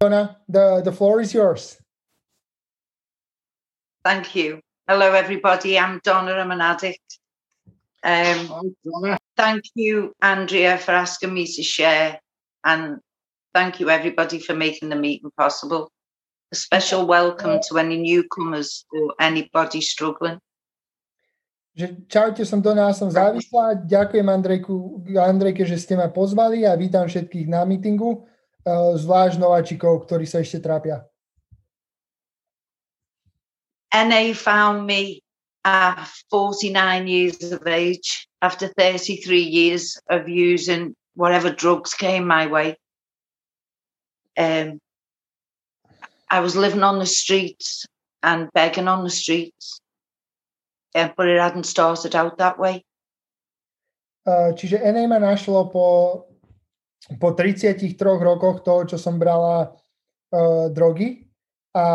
Donna, the, the floor is yours. Thank you. Hello, everybody. I'm Donna. I'm an addict. Um, thank you, Andrea, for asking me to share. And thank you, everybody, for making the meeting possible. A special welcome to any newcomers or anybody struggling. Že čaute, som Dona, som závislá. Ďakujem Andrejku, Andrejke, že ste ma pozvali a vítam všetkých na meetingu, zvlášť nováčikov, ktorí sa ešte trápia. NA found me at 49 years of age after 33 years of using whatever drugs came my way. Um, I was living on the streets and begging on the streets. Yeah, but it hadn't started out that way. Uh, čiže NA ma našlo po, po 33 rokoch toho, čo som brala uh, drogy a,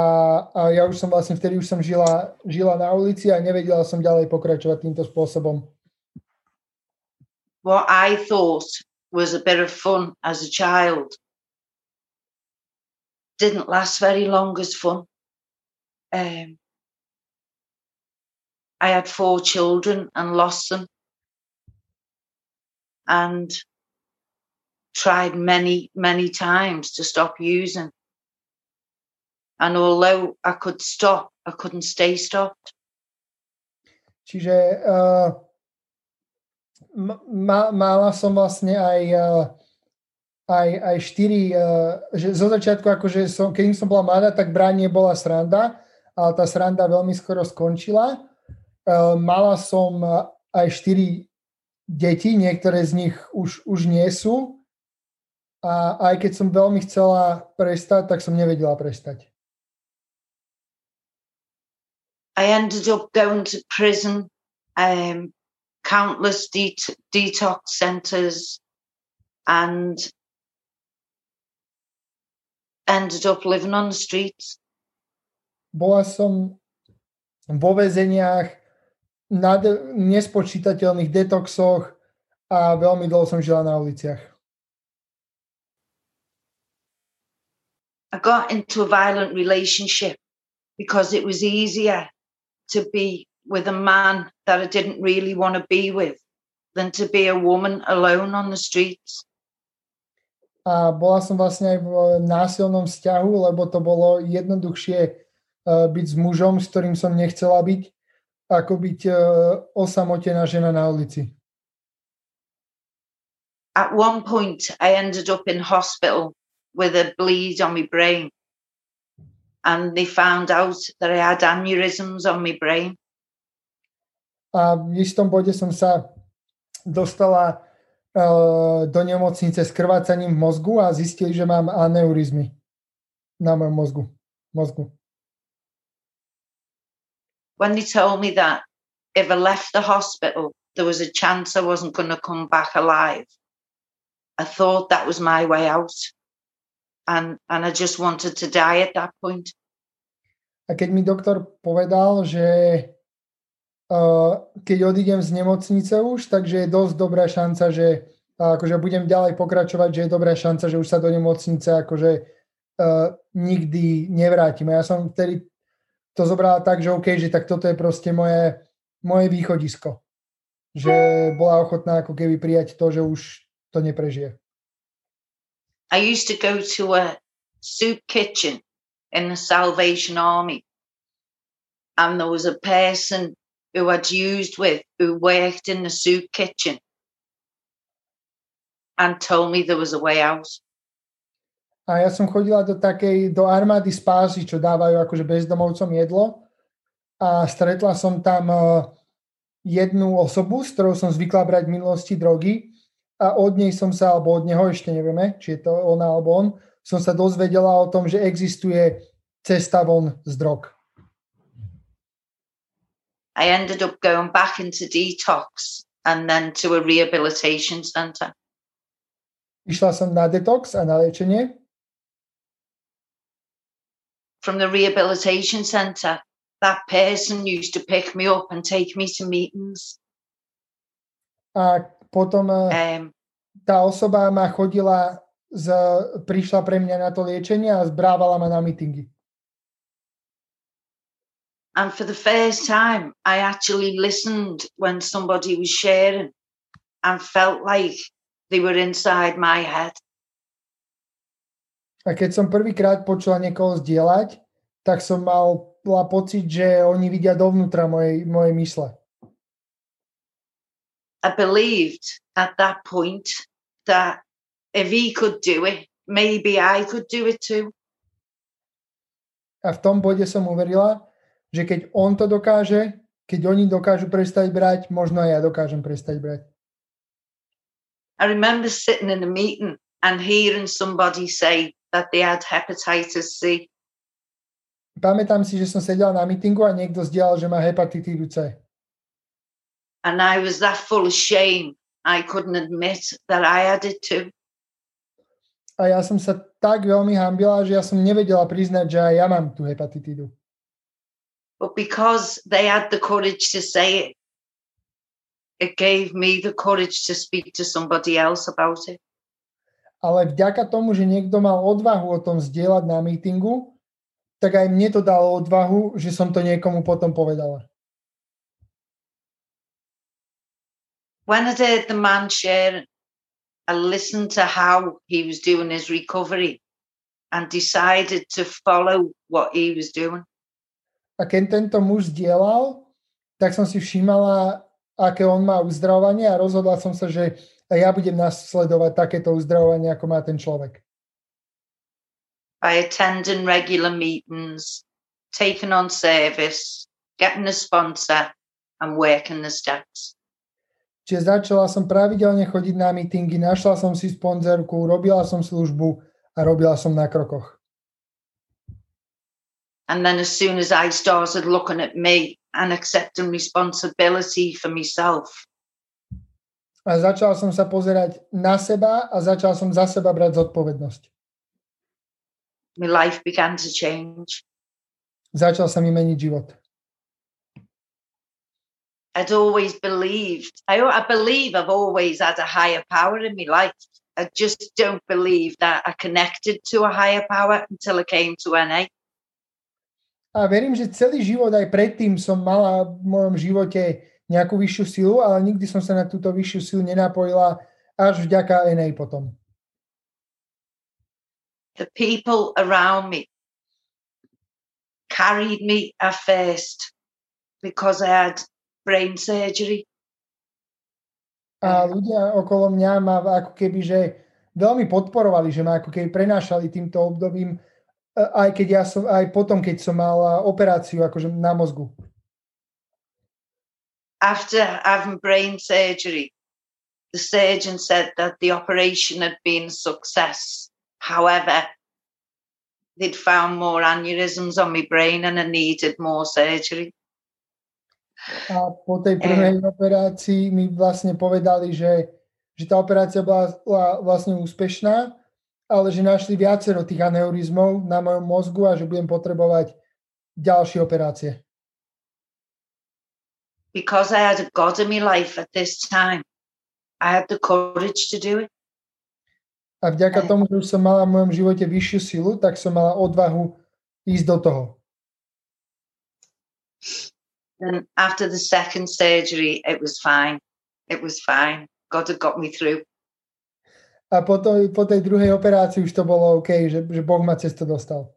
a ja už som vlastne vtedy už som žila, žila na ulici a nevedela som ďalej pokračovať týmto spôsobom. What I thought was a bit of fun as a child didn't last very long as fun. Um, I had four children and lost them. And tried many, many times to stop using. And although I could stop, I couldn't stay stopped. Čiže uh, ma, mala som vlastne aj, uh, aj, aj štyri, uh, že zo začiatku, akože som, keď som bola mladá, tak branie bola sranda, ale tá sranda veľmi skoro skončila Eh, mala som aj štyri deti, niektoré z nich už, už nie sú. A aj keď som veľmi chcela prestať, tak som nevedela prestať. I ended up going to prison, um, countless det detox centers, and ended up living on the streets. Bola som vo väzeniach, na nespočítateľných detoxoch a veľmi dlho som žila na uliciach. I got into a violent relationship because it was easier to be with a man that I didn't really want to be with than to be a woman alone on the streets. A bola som vlastne aj v násilnom vzťahu, lebo to bolo jednoduchšie uh, byť s mužom, s ktorým som nechcela byť, ako byť uh, osamotená žena na ulici. At one point I ended up in hospital with a bleed on my brain and they found out that I had aneurysms on my brain. A v istom bode som sa dostala uh, do nemocnice s krvácaním v mozgu a zistili, že mám aneurizmy na mojom mozgu. mozgu when they told me that if I left the hospital, there was a chance I wasn't going to come back alive. I thought that was my way out. And, and I just wanted to die at that point. A keď mi doktor povedal, že uh, keď odídem z nemocnice už, takže je dosť dobrá šanca, že uh, akože budem ďalej pokračovať, že je dobrá šanca, že už sa do nemocnice akože uh, nikdy nevrátim. A ja som vtedy to zobrala tak, že OK, že tak toto je proste moje, moje východisko. Že bola ochotná ako keby prijať to, že už to neprežije. I used to go to a soup kitchen in the Salvation Army and there was a person who I'd used with who worked in the soup kitchen and told me there was a way out. A ja som chodila do takej, do armády spásy, čo dávajú akože bezdomovcom jedlo. A stretla som tam jednu osobu, s ktorou som zvykla brať minulosti drogy. A od nej som sa, alebo od neho ešte nevieme, či je to ona alebo on, som sa dozvedela o tom, že existuje cesta von z drog. I ended up going back into detox and then to a rehabilitation center. Išla som na detox a na liečenie from the rehabilitation centre, that person used to pick me up and take me to meetings. A potom um, tá osoba ma chodila z, prišla pre mňa na to liečenie a zbrávala ma na meetingy. And for the first time, I actually listened when somebody was sharing and felt like they were inside my head. A keď som prvýkrát počula niekoho zdieľať, tak som mal pocit, že oni vidia dovnútra mojej, mojej mysle. I believed at that point that if he could do it, maybe I could do it too. A v tom bode som uverila, že keď on to dokáže, keď oni dokážu prestať brať, možno aj ja dokážem prestať brať. I remember sitting in a meeting and hearing somebody say that they had hepatitis C. Pamätám si, že som sedela na meetingu a niekto zdieľal, že má hepatitídu C. And I was that full of shame. I couldn't admit that I had it too. A ja som sa tak veľmi hambila, že ja som nevedela priznať, že aj ja mám tú hepatitídu. But because they had the courage to say it, it gave me the courage to speak to somebody else about it. Ale vďaka tomu, že niekto mal odvahu o tom zdieľať na mítingu, tak aj mne to dalo odvahu, že som to niekomu potom povedala. When I heard the man share, I listened to how he was doing his recovery and decided to follow what he was doing. A keď tento muž zdieľal, tak som si všímala, aké on má uzdravovanie a rozhodla som sa, že ja budem nasledovať takéto uzdravovanie, ako má ten človek. By attending regular meetings, taking on service, getting a sponsor and working the steps. Čiže začala som pravidelne chodiť na meetingy, našla som si sponzorku, robila som službu a robila som na krokoch. And then as soon as I started looking at me and accepting responsibility for myself. A začal som sa pozerať na seba a začal som za seba brať zodpovednosť. My life began to change. Začal sa mi meniť život. I'd always believed, I, I believe I've always had a higher power in my life. I just don't believe that I connected to a higher power until I came to NA. A verím, že celý život aj predtým som mala v mojom živote nejakú vyššiu silu, ale nikdy som sa na túto vyššiu silu nenapojila až vďaka NA potom. The people around me carried me at first because I had brain surgery. A ľudia okolo mňa ma ako keby, že veľmi podporovali, že ma ako keby prenášali týmto obdobím aj keď ja som, aj potom, keď som mal operáciu akože na mozgu. After having brain surgery, the surgeon said that the operation had been a success. However, they'd found more aneurysms on my brain and I needed more surgery. A po tej prvej um, operácii mi vlastne povedali, že, že tá operácia bola, bola vlastne úspešná, ale že našli viacero tých aneurizmov na mojom mozgu a že budem potrebovať ďalšie operácie. Because I had a God in my life at this time, I had the courage to do it. A vďaka tomu, že už som mala v mojom živote vyššiu silu, tak som mala odvahu ísť do toho. And after the second surgery, it was fine. It was fine. God had got me through. a po, to, po tej druhej operácii už to bolo OK, že, že Boh ma cez to dostal.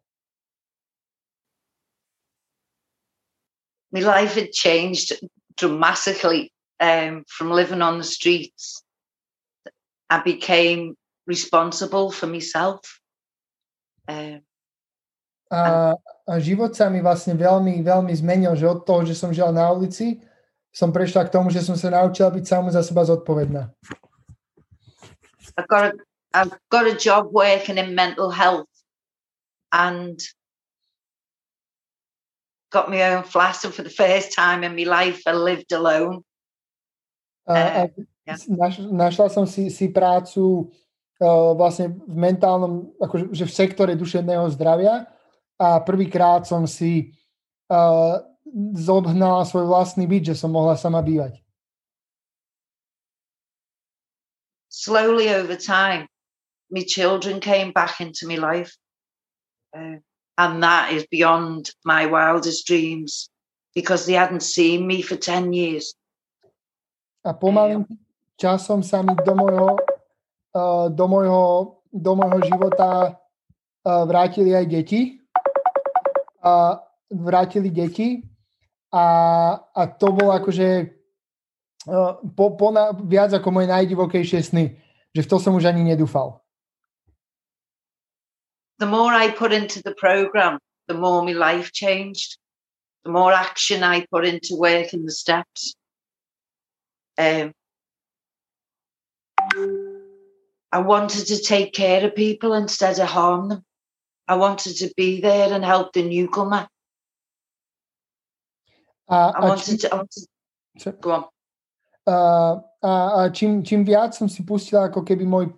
My life had changed dramatically um, from living on the streets. I became responsible for myself. Um, a, a život sa mi vlastne veľmi, veľmi zmenil, že od toho, že som žil na ulici, som prešla k tomu, že som sa naučila byť samu za seba zodpovedná. I've got a I've got a job working in mental health and got my own flat and for the first time in my life I lived alone. Uh, uh, yeah. naš, našla som si, si prácu uh, vlastne v mentálnom, akože že v sektore duševného zdravia a prvýkrát som si uh, zobhnala svoj vlastný byt, že som mohla sama bývať. slowly over time, my children came back into my life. Uh, and that is beyond my wildest dreams because they hadn't seen me for 10 years. A pomalým časom sa mi do môjho, uh, do môjho, do môjho života uh, vrátili aj deti. Uh, vrátili deti a, a to bolo akože po, po na, viac ako moje najdivokejšie sny, že v to som už ani nedúfal. The more I put into the program, the more my life changed. The more action I put into working the steps. Um, I wanted to take care of people instead of harm them. I wanted to be there and help the newcomer. A, I wanted to, I wanted, go on. A, a, a čím, čím viac som si pustila ako keby môj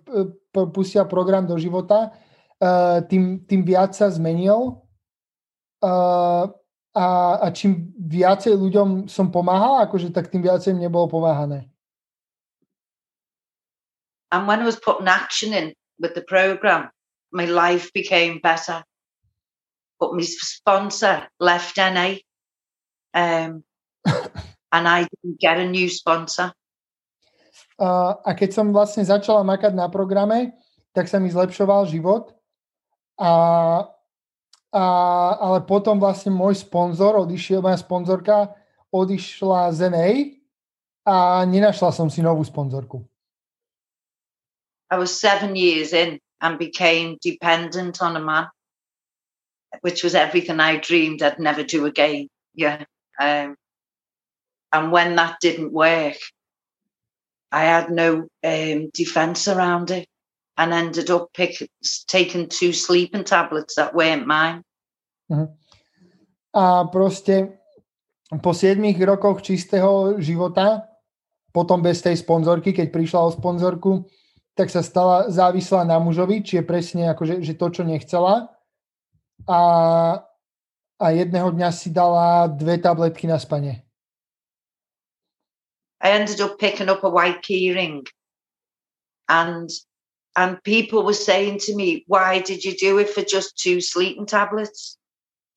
pustila program do života, uh, tým, tým viac sa zmenil. Uh, a, a čím viacej ľuďom som pomáhal, akože tak tým viacej mne bolo pomáhané. And when I was putting action in with the program, my life became better. But my sponsor left NA, um, and I didn't get a new sponsor. Uh, a keď som vlastne začala makať na programe, tak sa mi zlepšoval život. A, a, ale potom vlastne môj sponzor odišiel, moja sponzorka odišla z NA a nenašla som si novú sponzorku. I was seven years in and became dependent on a man, which was everything I dreamed I'd never do again. Yeah. Um, and when that didn't work, I had no um, defense around it and ended up pick, taking two sleeping tablets that weren't mine. Uh-huh. A proste po 7 rokoch čistého života, potom bez tej sponzorky, keď prišla o sponzorku, tak sa stala závislá na mužovi, či je presne akože, že to, čo nechcela. A, a jedného dňa si dala dve tabletky na spanie. I ended up picking up a white key ring and and people were saying to me, why did you do it for just two sleeping tablets?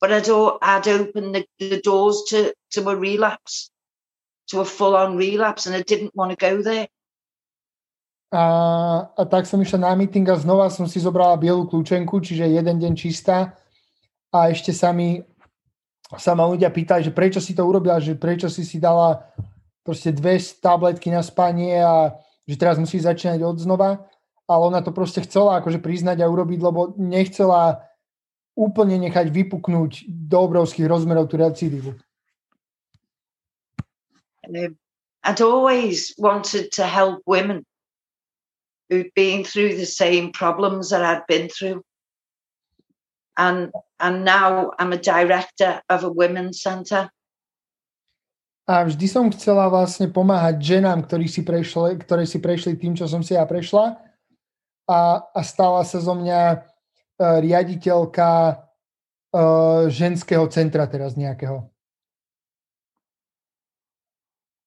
But I'd, I'd opened the, the doors to, to a relapse, to a full-on relapse, and I didn't want to go there. A, a tak som išla na meeting a znova som si zobrala bielu kľúčenku, čiže jeden deň čistá. A ešte sa mi sa ma ľudia pýtali, že prečo si to urobila, že prečo si si dala proste dve tabletky na spanie a že teraz musí začínať od znova, ale ona to proste chcela akože priznať a urobiť, lebo nechcela úplne nechať vypuknúť do obrovských rozmerov tú recidívu. I'd always wanted to help women who'd been through the same problems that I'd been through. And and now I'm a director of a women's center. A vždy som chcela vlastne pomáhať ženám, ktorí si prešli, ktoré si prešli tým, čo som si ja prešla. A, a stala sa zo mňa uh, riaditeľka uh, ženského centra teraz nejakého.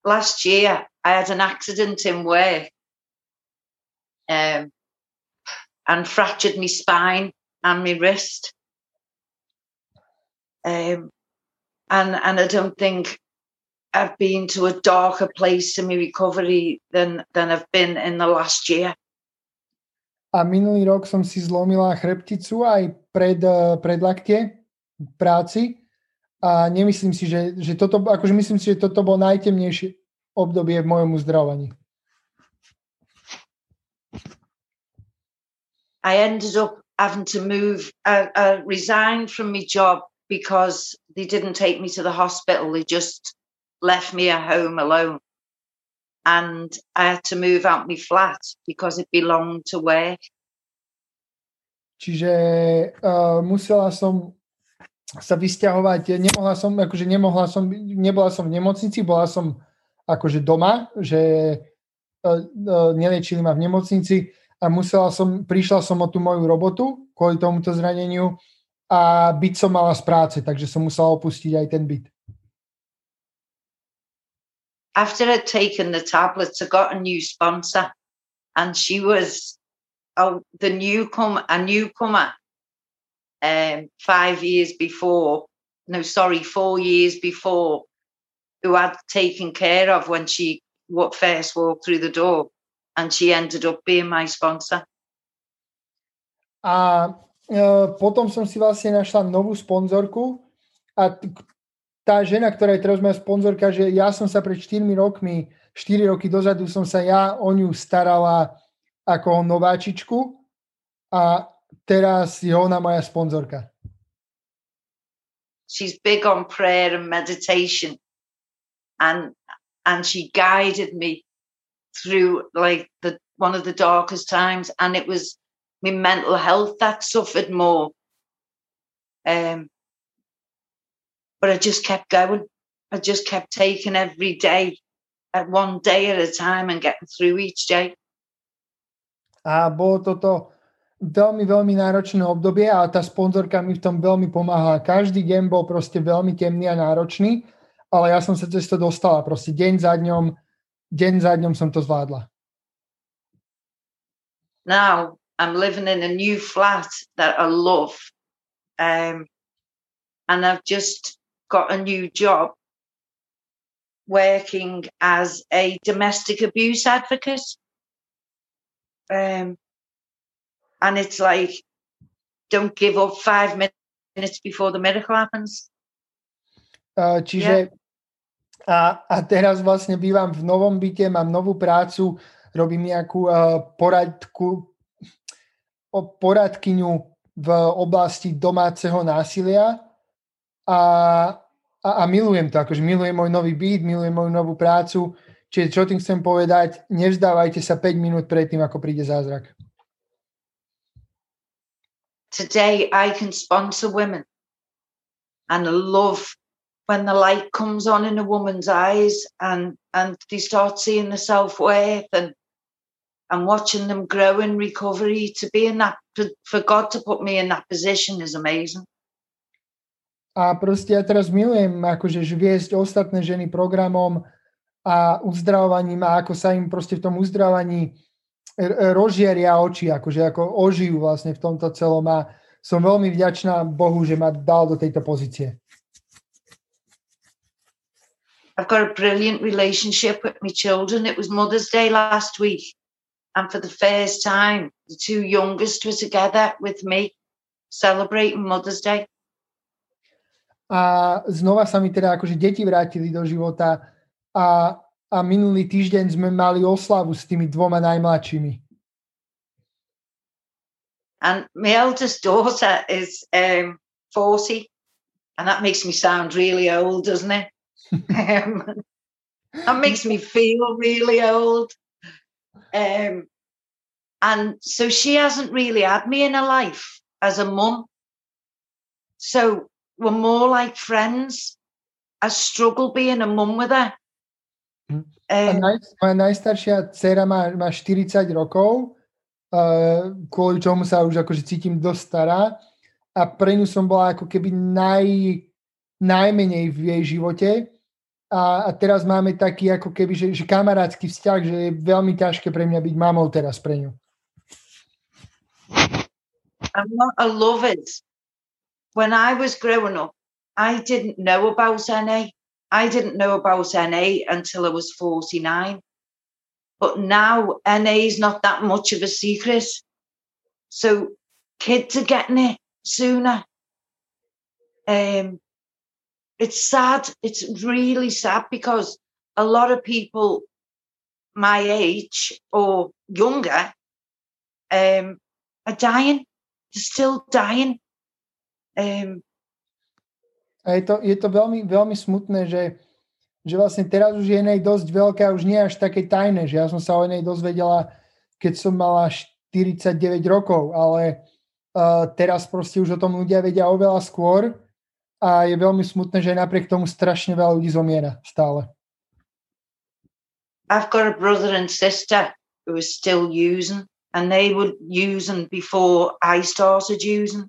Last year I had an accident in work um, and fractured my spine and my wrist. Um, and and I don't think I've been to a darker place in my recovery than than I've been in the last year. A minulý rok som si zlomila chrbticu aj pred, eh, pred laktie v práci a nemyslím si, že, že toto, akože myslím si, že toto bolo najtemnejšie obdobie v mojom uzdravovaní. I ended up having to move, I, I resigned from my job because they didn't take me to the hospital. They just left me at home alone. And I had to move out my flat because it belonged to work. Čiže uh, musela som sa vysťahovať, nemohla som, akože nemohla som, nebola som v nemocnici, bola som akože doma, že uh, uh, neliečili ma v nemocnici, a musela som, prišla som o tú moju robotu kvôli tomuto zraneniu a byt som mala z práce, takže som musela opustiť aj ten byt. After I'd taken the tablets, I got a new sponsor and she was oh, the newcomer, a newcomer, um, five years before, no, sorry, four years before, who had taken care of when she first walked through the door, and she ended up being my sponsor. A uh, potom som si vlastne našla novú sponzorku a t- tá žena, ktorá je teraz moja sponzorka, že ja som sa pred 4 rokmi, 4 roky dozadu som sa ja o ňu starala ako nováčičku a teraz je ona moja sponzorka. She's big on prayer and meditation and and she guided me through like the one of the darkest times and it was my mental health that suffered more um but I just kept going I just kept taking every day at one day at a time and getting through each day a bolo toto veľmi, veľmi náročné obdobie a tá sponzorka mi v tom veľmi pomáhala. Každý deň bol proste veľmi temný a náročný, ale ja som sa cez to dostala. Proste deň za dňom, deň za dňom som to zvládla. Now I'm living in a new flat that I love. Um, and I've just got a new job working as a domestic abuse advocate. Um, and it's like, don't give up five minutes before the miracle happens. Uh, čiže yeah. A, a teraz vlastne bývam v novom byte, mám novú prácu, robím nejakú uh, poradku, poradkyňu v oblasti domáceho násilia a, a, a milujem to, akože milujem môj nový byt, milujem moju novú prácu, Čiže čo tým chcem povedať, nevzdávajte sa 5 minút pred tým, ako príde zázrak. Today I can sponsor women and love when the light comes on in a woman's eyes and and they start seeing the self-worth and and watching them grow in recovery to be in that for God to put me in that position is amazing. A proste ja teraz milujem akože viesť ostatné ženy programom, a uzdravovaním a ako sa im proste v tom uzdravaní rozžieria oči, akože ako ožijú vlastne v tomto celom a som veľmi vďačná Bohu, že ma dal do tejto pozície. I've got a brilliant relationship with my children. It was Mother's Day last week. And for the first time, the two youngest were together with me celebrating Mother's Day. A znova sa mi teda akože deti vrátili do života a, a minulý týždeň sme mali oslavu s tými dvoma najmladšími. And my eldest daughter is um, 40, and that makes me sound really old, doesn't it? Um, that makes me feel really old. Um, and so she hasn't really had me in her life as a mum. So we're more like friends. I struggle being a mum with her a naj, moja najstaršia dcera má, má 40 rokov, uh, kvôli čomu sa už akože cítim dosť stará a pre ňu som bola ako keby naj, najmenej v jej živote a, a teraz máme taký ako keby, že, že kamarátsky vzťah, že je veľmi ťažké pre mňa byť mamou teraz pre ňu. I'm not a lover. When I was growing up, I didn't know about NA. I didn't know about NA until I was 49. But now NA is not that much of a secret. So kids are getting it sooner. Um, it's sad. It's really sad because a lot of people my age or younger um, are dying. They're still dying. Um, A je to, je to veľmi, veľmi smutné, že, že vlastne teraz už je nej dosť veľká, už nie až také tajné, že ja som sa o nej dozvedela, keď som mala 49 rokov, ale uh, teraz proste už o tom ľudia vedia oveľa skôr a je veľmi smutné, že napriek tomu strašne veľa ľudí zomiera stále. I've got a brother and sister who are still using and they were using before I started using.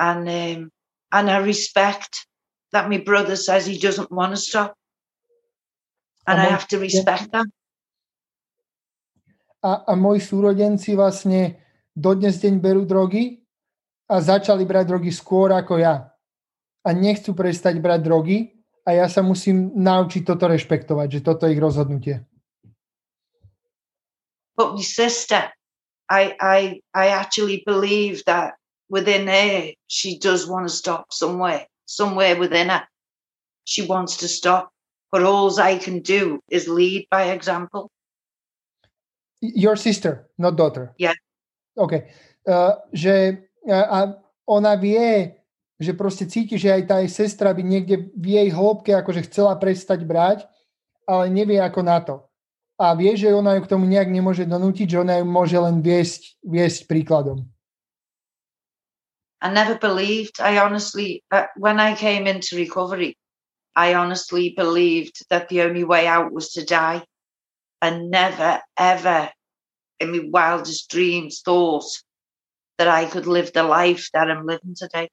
And um, and I respect that my brother says he doesn't want to stop. And I have to respect that. a, a moji súrodenci vlastne dodnes deň berú drogy a začali brať drogy skôr ako ja. A nechcú prestať brať drogy a ja sa musím naučiť toto rešpektovať, že toto je ich rozhodnutie. But my sister, I, I, I actually believe that within her, she does want to stop somewhere, somewhere within her. She wants to stop. But all I can do is lead by example. Your sister, not daughter. Yeah. OK. Uh, že a ona vie, že proste cíti, že aj tá jej sestra by niekde v jej hĺbke akože chcela prestať brať, ale nevie ako na to. A vie, že ona ju k tomu nejak nemôže donútiť, že ona ju môže len viesť, viesť príkladom. I never believed, I honestly, when I came into recovery, I honestly believed that the only way out was to die. And never, ever in my wildest dreams thought that I could live the life that I'm living today.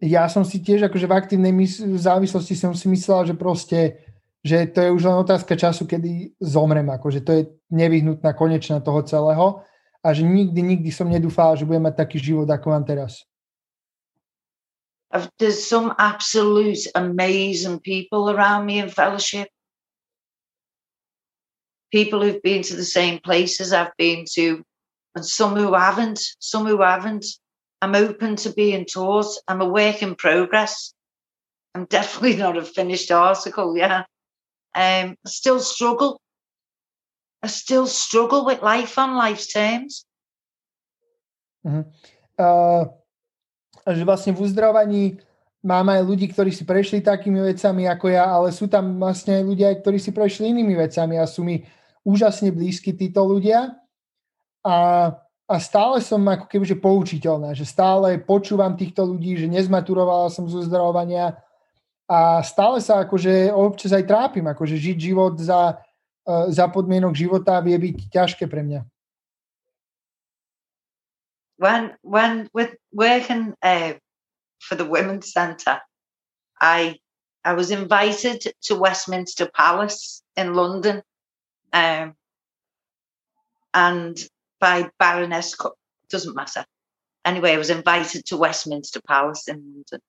Ja som si tiež akože v aktívnej mys- závislosti som si myslel, že proste, že to je už len otázka času, kedy zomrem, akože to je nevyhnutná konečná toho celého a že nikdy, nikdy som nedúfal, že budem mať taký život, ako mám teraz. there's some absolute amazing people around me in fellowship. People who've been to the same places I've been to, and some who haven't, some who haven't. I'm open to being taught. I'm a work in progress. I'm definitely not a finished article, yeah. Um, I still struggle. I still struggle with life on life's terms. Mm-hmm. Uh, že vlastne v uzdravovaní máme aj ľudí, ktorí si prešli takými vecami ako ja, ale sú tam vlastne aj ľudia, ktorí si prešli inými vecami a sú mi úžasne blízky títo ľudia. A, a stále som ako kebyže poučiteľná, že stále počúvam týchto ľudí, že nezmaturovala som z uzdravovania a stále sa akože občas aj trápim, akože žiť život za, e, za podmienok života vie byť ťažké pre mňa. when when with working uh, for the Women's Centre, I I was invited to Westminster Palace in London, um, and by Baroness Cook, doesn't matter. Anyway, I was invited to Westminster Palace in London,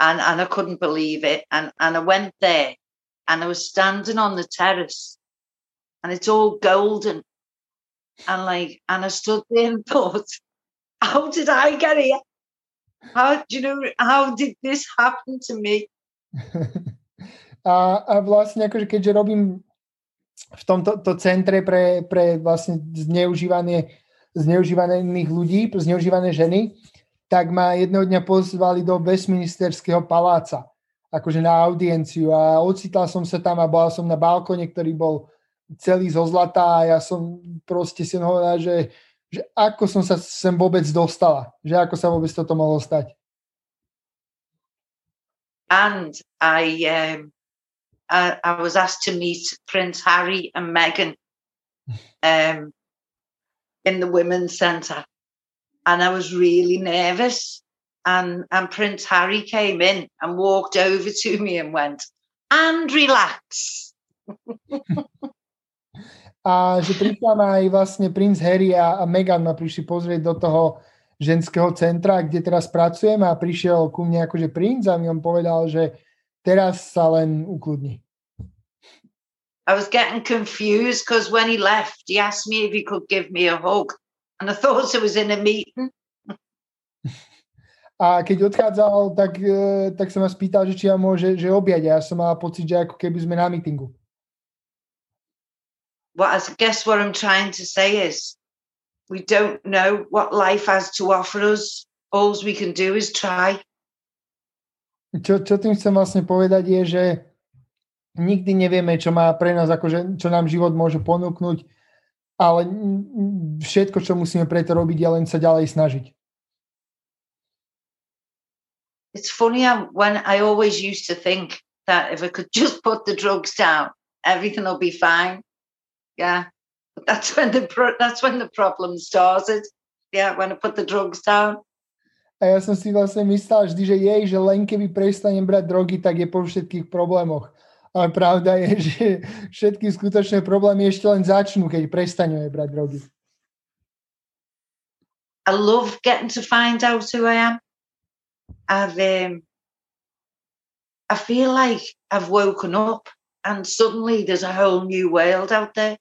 and and I couldn't believe it. And and I went there, and I was standing on the terrace, and it's all golden and like, and I stood there and thought, how did I get here? How do you know? How did this happen to me? a, a vlastne akože keďže robím v tomto to centre pre, pre vlastne zneužívanie zneužívaných ľudí, zneužívané ženy, tak ma jedného dňa pozvali do Westminsterského paláca, akože na audienciu a ocitla som sa tam a bola som na balkone, ktorý bol celý zo zlata a ja som proste si hovoril, že, že ako som sa sem vôbec dostala, že ako sa vôbec toto mohlo stať. And I, um, I, I was asked to meet Prince Harry and Meghan um, in the Women's Centre. And I was really nervous. And, and Prince Harry came in and walked over to me and went, and relax. a že prišla aj vlastne princ Harry a, a Meghan ma prišli pozrieť do toho ženského centra, kde teraz pracujem a prišiel ku mne akože princ a mi on povedal, že teraz sa len ukludni. I was getting confused because when he left, he asked me if he could give me a hug. And I thought it was in a meeting. A keď odchádzal, tak, eh, tak sa ma spýtal, že či ja môže že objať. Ja som mal pocit, že ako keby sme na meetingu. what I guess what I'm trying to say is we don't know what life has to offer us. All we can do is try. Čo, čo tým chcem vlastne povedať je, že nikdy nevieme, čo má pre nás, akože, čo nám život môže ponúknuť, ale všetko, čo musíme preto robiť, je len sa ďalej snažiť. It's funny when I always used to think that if I could just put the drugs down, everything will be fine. Yeah. But that's when the pro- that's when the problem started. Yeah, when I put the drugs down. A ja som si vlastne myslel vždy, že jej, že len keby prestanem brať drogy, tak je po všetkých problémoch. Ale pravda je, že všetky skutočné problémy ešte len začnú, keď prestaneme brať drogy. I love getting to find out who I am. I've um, I feel like I've woken up and suddenly there's a whole new world out there.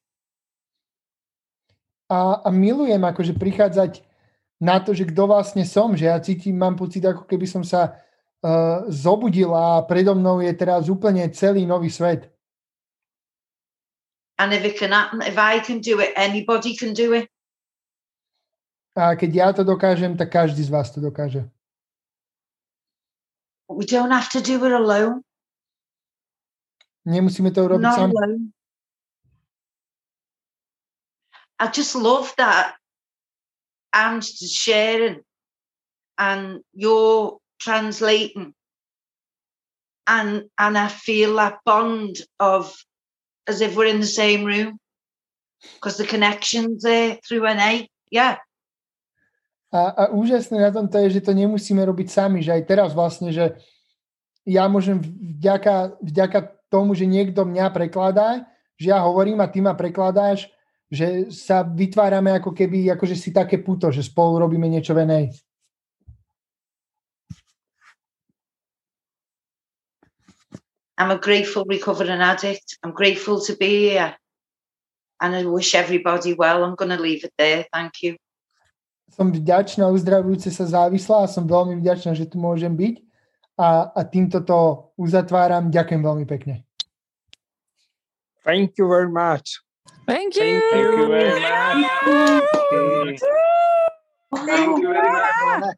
A, a milujem akože prichádzať na to, že kto vlastne som, že ja cítim, mám pocit, ako keby som sa uh, zobudil a predo mnou je teraz úplne celý nový svet. And if it can happen, if I can do it, anybody can do it. A keď ja to dokážem, tak každý z vás to dokáže. We don't have to do it alone. Nemusíme to urobiť Not sami. alone. I just love that I'm sharing and you're translating and and I feel that bond of as if we're in the same room because the connection's there through NA. Yeah. A, a úžasné na tomto je, že to nemusíme robiť sami, že aj teraz vlastne, že ja môžem vďaka, vďaka tomu, že niekto mňa prekladá, že ja hovorím a ty ma prekladáš, že sa vytvárame ako keby, akože si také puto, že spolu robíme niečo venej. I'm a grateful recovering addict. I'm grateful to be here. And I wish everybody well. I'm going to leave it there. Thank you. Som vďačná uzdravujúce sa závislá a som veľmi vďačná, že tu môžem byť. A, a týmto to uzatváram. Ďakujem veľmi pekne. Thank you very much. Thank you. Thank you very much. Okay. Thank you very much.